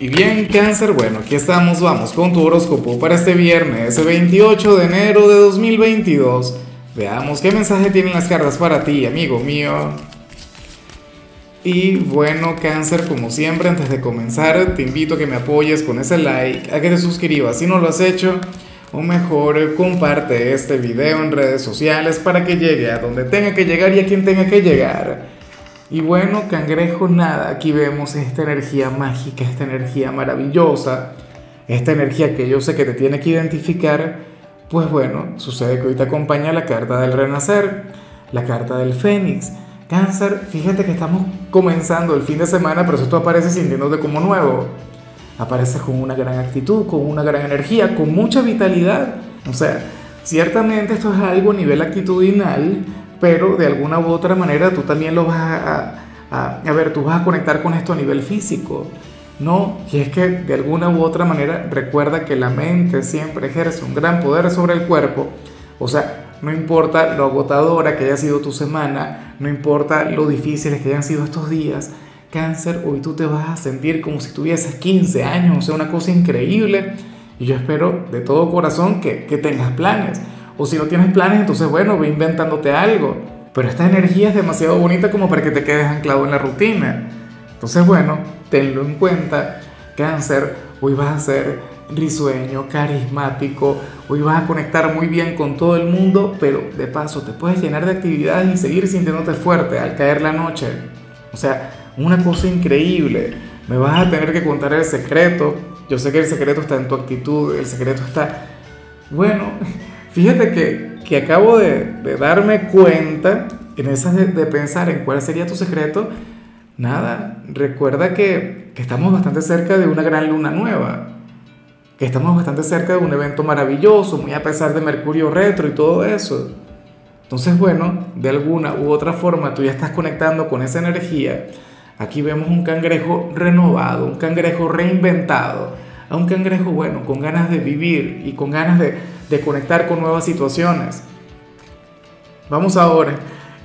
Y bien, cáncer, bueno, aquí estamos, vamos con tu horóscopo para este viernes, 28 de enero de 2022. Veamos qué mensaje tienen las cartas para ti, amigo mío. Y bueno, cáncer, como siempre, antes de comenzar, te invito a que me apoyes con ese like, a que te suscribas si no lo has hecho, o mejor, comparte este video en redes sociales para que llegue a donde tenga que llegar y a quien tenga que llegar. Y bueno, cangrejo, nada, aquí vemos esta energía mágica, esta energía maravillosa, esta energía que yo sé que te tiene que identificar, pues bueno, sucede que hoy te acompaña la carta del renacer, la carta del fénix. Cáncer, fíjate que estamos comenzando el fin de semana, pero eso tú apareces sintiéndote como nuevo. Apareces con una gran actitud, con una gran energía, con mucha vitalidad. O sea, ciertamente esto es algo a nivel actitudinal, pero de alguna u otra manera tú también lo vas a, a, a, ver, tú vas a conectar con esto a nivel físico, ¿no? Y es que de alguna u otra manera recuerda que la mente siempre ejerce un gran poder sobre el cuerpo, o sea, no importa lo agotadora que haya sido tu semana, no importa lo difíciles que hayan sido estos días, cáncer, hoy tú te vas a sentir como si tuvieses 15 años, o sea, una cosa increíble. Y yo espero de todo corazón que, que tengas planes. O si no tienes planes, entonces bueno, ve inventándote algo. Pero esta energía es demasiado bonita como para que te quedes anclado en la rutina. Entonces bueno, tenlo en cuenta. Cáncer, hoy vas a ser risueño, carismático, hoy vas a conectar muy bien con todo el mundo, pero de paso te puedes llenar de actividades y seguir sintiéndote fuerte al caer la noche. O sea, una cosa increíble. Me vas a tener que contar el secreto. Yo sé que el secreto está en tu actitud, el secreto está... Bueno, Fíjate que, que acabo de, de, darme cuenta en esas de, de, pensar en cuál sería tu secreto. Nada, recuerda que, que estamos bastante cerca de una gran luna nueva, que estamos bastante cerca de un evento maravilloso, muy a pesar de Mercurio retro y todo eso. Entonces, bueno, de alguna u otra forma tú ya estás conectando con esa energía. Aquí vemos un cangrejo renovado, un cangrejo reinventado, a un cangrejo bueno, con ganas de vivir y con ganas de, de conectar con nuevas situaciones. Vamos ahora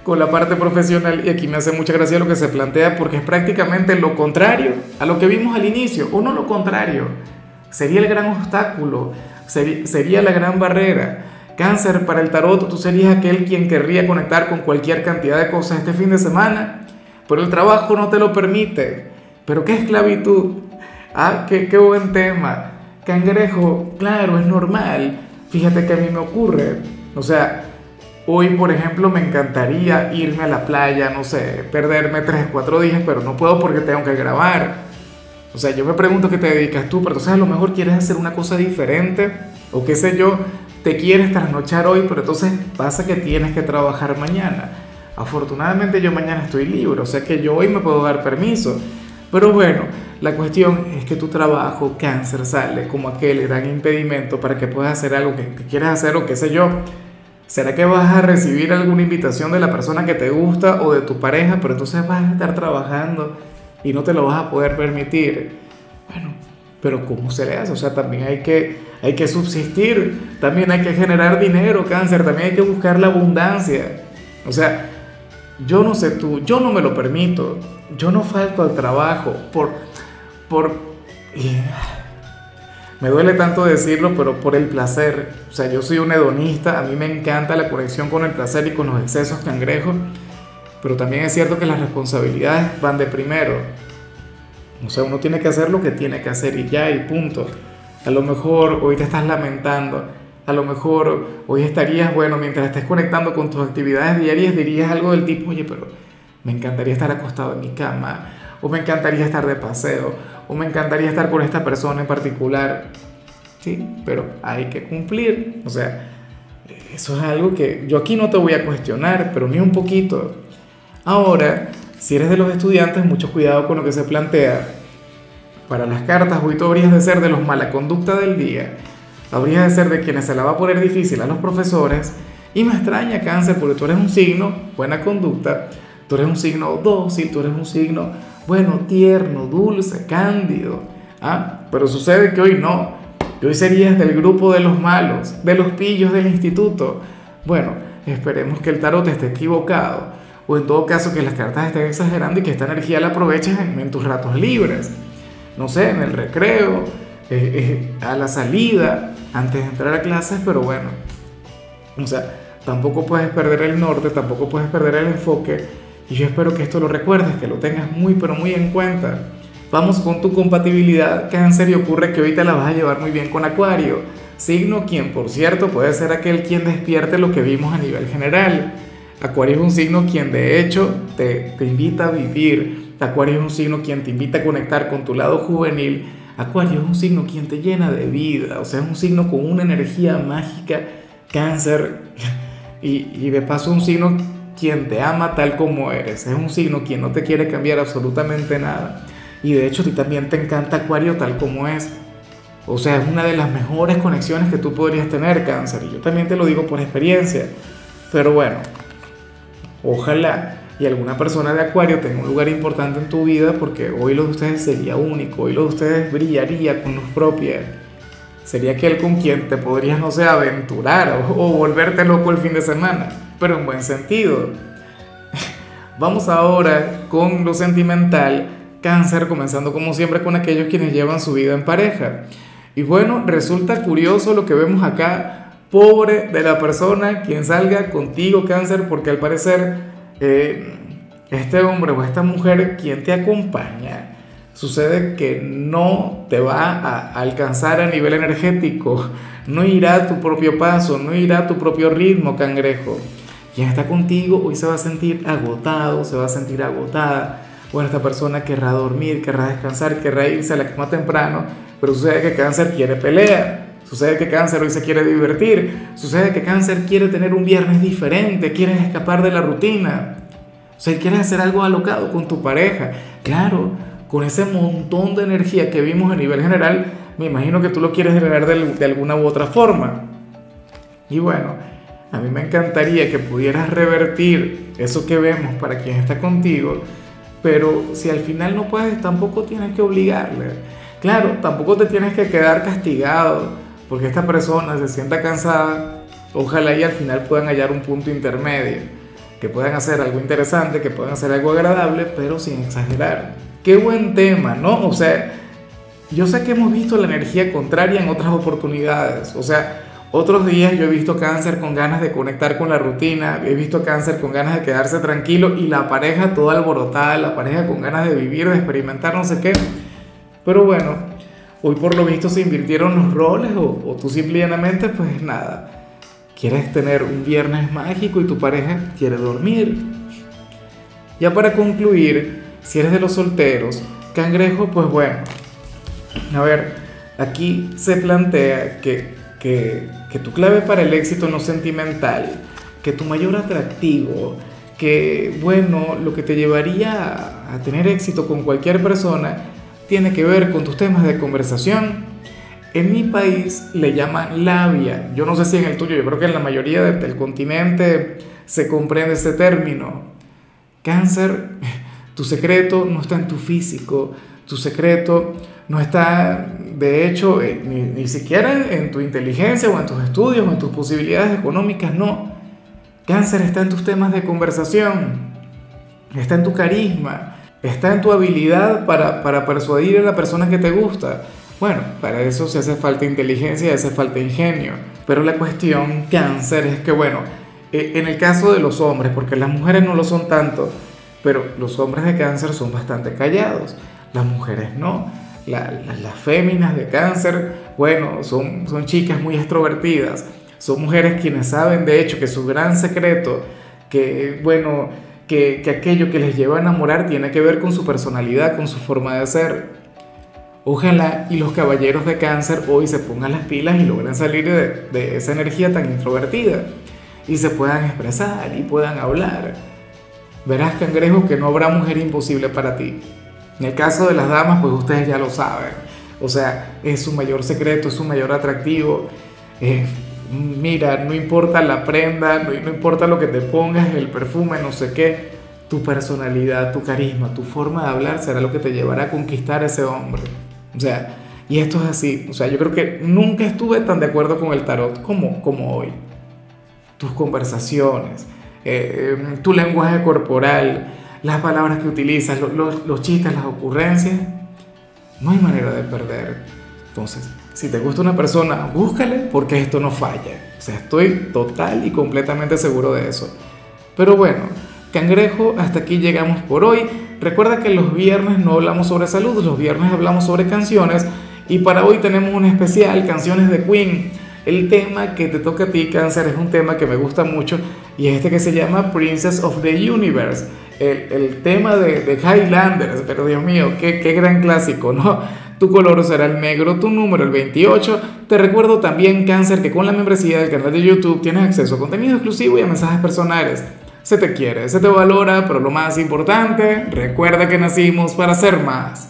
con la parte profesional y aquí me hace mucha gracia lo que se plantea porque es prácticamente lo contrario a lo que vimos al inicio, o no lo contrario, sería el gran obstáculo, sería, la gran barrera. Cáncer para el tarot, tú serías aquel quien querría conectar con cualquier cantidad de cosas este fin de semana, pero el trabajo no te lo permite. Pero qué esclavitud. Ah, qué, qué buen tema. Cangrejo, claro, es normal. Fíjate que a mí me ocurre. O sea, hoy, por ejemplo, me encantaría irme a la playa, no sé, perderme 3, 4 días, pero no puedo porque tengo que grabar. O sea, yo me pregunto qué te dedicas tú, pero entonces a lo mejor quieres hacer una cosa diferente, o qué sé yo, te quieres trasnochar hoy, pero entonces pasa que tienes que trabajar mañana. Afortunadamente yo mañana estoy libre, o sea que yo hoy me puedo dar permiso. Pero bueno, la cuestión es que tu trabajo, cáncer, sale como aquel gran impedimento para que puedas hacer algo que, quieras hacer o qué sé yo. ¿Será que vas a recibir alguna invitación de la persona que te gusta o de tu pareja, pero entonces vas a estar trabajando y no te lo vas a poder permitir? Bueno, pero ¿cómo se le hace? O sea, también hay que, hay que subsistir, también hay que generar dinero, cáncer, también hay que buscar la abundancia. O sea, yo no sé tú, yo no me lo permito, yo no falto al trabajo por, me duele tanto decirlo, pero por el placer. O sea, yo soy un hedonista, a mí me encanta la conexión con el placer y con los excesos cangrejos, pero también es cierto que las responsabilidades van de primero. O sea, uno tiene que hacer lo que tiene que hacer y ya, y punto. A lo mejor hoy te estás lamentando, a lo mejor hoy estarías, bueno, mientras estés conectando con tus actividades diarias, dirías algo del tipo, oye, pero me encantaría estar acostado en mi cama, o me encantaría estar de paseo, o me encantaría estar con esta persona en particular. Sí, pero hay que cumplir. O sea, eso es algo que yo aquí no te voy a cuestionar, pero ni un poquito. Ahora, si eres de los estudiantes, mucho cuidado con lo que se plantea. Para las cartas, hoy tú habrías de ser de los mala conducta del día. Habrías de ser de quienes se la va a poner difícil a los profesores. Y me extraña cáncer porque tú eres un signo, buena conducta, tú eres un signo dócil, tú eres un signo, bueno, tierno, dulce, cándido. ¿ah? Pero sucede que hoy no. Que hoy serías del grupo de los malos, de los pillos del instituto. Bueno, esperemos que el tarot esté equivocado. O en todo caso que las cartas estén exagerando y que esta energía la aproveches en, tus ratos libres. no sé, en el recreo, eh, eh, a la salida, antes de entrar a clases, pero bueno, o sea, tampoco puedes perder el norte, tampoco puedes perder el enfoque, y yo espero que esto lo recuerdes, que lo tengas muy, pero muy en cuenta. Vamos con tu compatibilidad, cáncer, y ocurre que ahorita la vas a llevar muy bien con Acuario, signo quien, por cierto, puede ser aquel quien despierte lo que vimos a nivel general. Acuario es un signo quien de hecho te, te invita a vivir. Acuario es un signo quien te invita a conectar con tu lado juvenil. Acuario es un signo quien te llena de vida, o sea, es un signo con una energía mágica, cáncer, y, y de paso un signo quien te ama tal como eres, es un signo quien no te quiere cambiar absolutamente nada. Y de hecho a ti también te encanta Acuario tal como es. O sea, es una de las mejores conexiones que tú podrías tener, cáncer. Y yo también te lo digo por experiencia. Pero bueno, ojalá y alguna persona de Acuario tenga un lugar importante en tu vida porque hoy lo de ustedes sería único, hoy lo de ustedes brillaría con luz propia. Sería aquel con quien te podrías, no sé, aventurar o, o volverte loco el fin de semana, pero en buen sentido. Vamos ahora con lo sentimental, cáncer, comenzando como siempre con aquellos quienes llevan su vida en pareja. Y bueno, resulta curioso lo que vemos acá, pobre de la persona quien salga contigo, cáncer, porque al parecer eh, este hombre o esta mujer quien te acompaña, sucede que no te va a alcanzar a nivel energético, no irá a tu propio paso, no irá a tu propio ritmo, cangrejo. Quien está contigo hoy se va a sentir agotado, se va a sentir agotada. Bueno, esta persona querrá dormir, querrá descansar, querrá irse a la cama temprano, pero sucede que cáncer quiere pelear, sucede que cáncer hoy se quiere divertir, sucede que cáncer quiere tener un viernes diferente, quiere escapar de la rutina, o sea, quieres hacer algo alocado con tu pareja. Claro, con ese montón de energía que vimos a nivel general, me imagino que tú lo quieres generar de alguna u otra forma. Y bueno, a mí me encantaría que pudieras revertir eso que vemos para quien está contigo, pero si al final no puedes, tampoco tienes que obligarle. Claro, tampoco te tienes que quedar castigado porque esta persona se sienta cansada. Ojalá y al final puedan hallar un punto intermedio, que puedan hacer algo interesante, que puedan hacer algo agradable, pero sin exagerar. Qué buen tema, ¿no? O sea, yo sé que hemos visto la energía contraria en otras oportunidades. O sea, otros días yo he visto cáncer con ganas de conectar con la rutina, he visto cáncer con ganas de quedarse tranquilo y la pareja toda alborotada, la pareja con ganas de vivir, de experimentar no sé qué. Pero bueno, hoy por lo visto se invirtieron los roles o, tú simplemente pues nada, quieres tener un viernes mágico y tu pareja quiere dormir. Ya para concluir, si eres de los solteros, cangrejo, pues bueno, a ver, aquí se plantea que, que, que tu clave para el éxito no sentimental, que tu mayor atractivo, que bueno, lo que te llevaría a tener éxito con cualquier persona tiene que ver con tus temas de conversación. En mi país le llaman labia. Yo no sé si en el tuyo, yo creo que en la mayoría del continente se comprende ese término. Cáncer, tu secreto no está en tu físico, tu secreto no está, de hecho, eh, ni, ni, siquiera en tu inteligencia o en tus estudios o en tus posibilidades económicas, no. Cáncer está en tus temas de conversación, está en tu carisma, está en tu habilidad para, para persuadir a la persona que te gusta. Bueno, para eso se hace falta inteligencia y hace falta ingenio. Pero la cuestión, cáncer, es que, bueno, e, en el caso de los hombres, porque las mujeres no lo son tanto, pero los hombres de cáncer son bastante callados, las mujeres no. Las féminas de cáncer, bueno, son, son chicas muy extrovertidas, son mujeres quienes saben, de hecho, que su gran secreto, que, bueno, que, que, aquello que les lleva a enamorar tiene que ver con su personalidad, con su forma de ser. Ojalá y los caballeros de cáncer hoy se pongan las pilas y logren salir de, de esa energía tan introvertida y se puedan expresar y puedan hablar. Verás, cangrejo, que no habrá mujer imposible para ti. En el caso de las damas, pues ustedes ya lo saben. O sea, es su mayor secreto, es su mayor atractivo. Eh, mira, no importa la prenda, no, no, importa lo que te pongas, el perfume, no sé qué, tu personalidad, tu carisma, tu forma de hablar será lo que te llevará a conquistar a ese hombre. O sea, y esto es así. O sea, yo creo que nunca estuve tan de acuerdo con el tarot como, como hoy. Tus conversaciones, eh, tu lenguaje corporal, las palabras que utilizas, los, los, los chistes, las ocurrencias. no hay manera de perder. Entonces, si te gusta una persona, búscale porque esto no falla. O sea, estoy total y completamente seguro de eso. Pero bueno, cangrejo, hasta aquí llegamos por hoy. Recuerda que los viernes no hablamos sobre salud, los viernes hablamos sobre canciones y para hoy tenemos un especial, canciones de Queen. El tema que te toca a ti, cáncer, es un tema que me gusta mucho y es este que se llama Princess of the Universe. El, el tema de, de, Highlanders, pero Dios mío, qué, qué gran clásico, ¿no? Tu color será el negro, tu número el 28. Te recuerdo también, cáncer, que con la membresía del canal de YouTube tienes acceso a contenido exclusivo y a mensajes personales. Se te quiere, se te valora, pero lo más importante, recuerda que nacimos para ser más.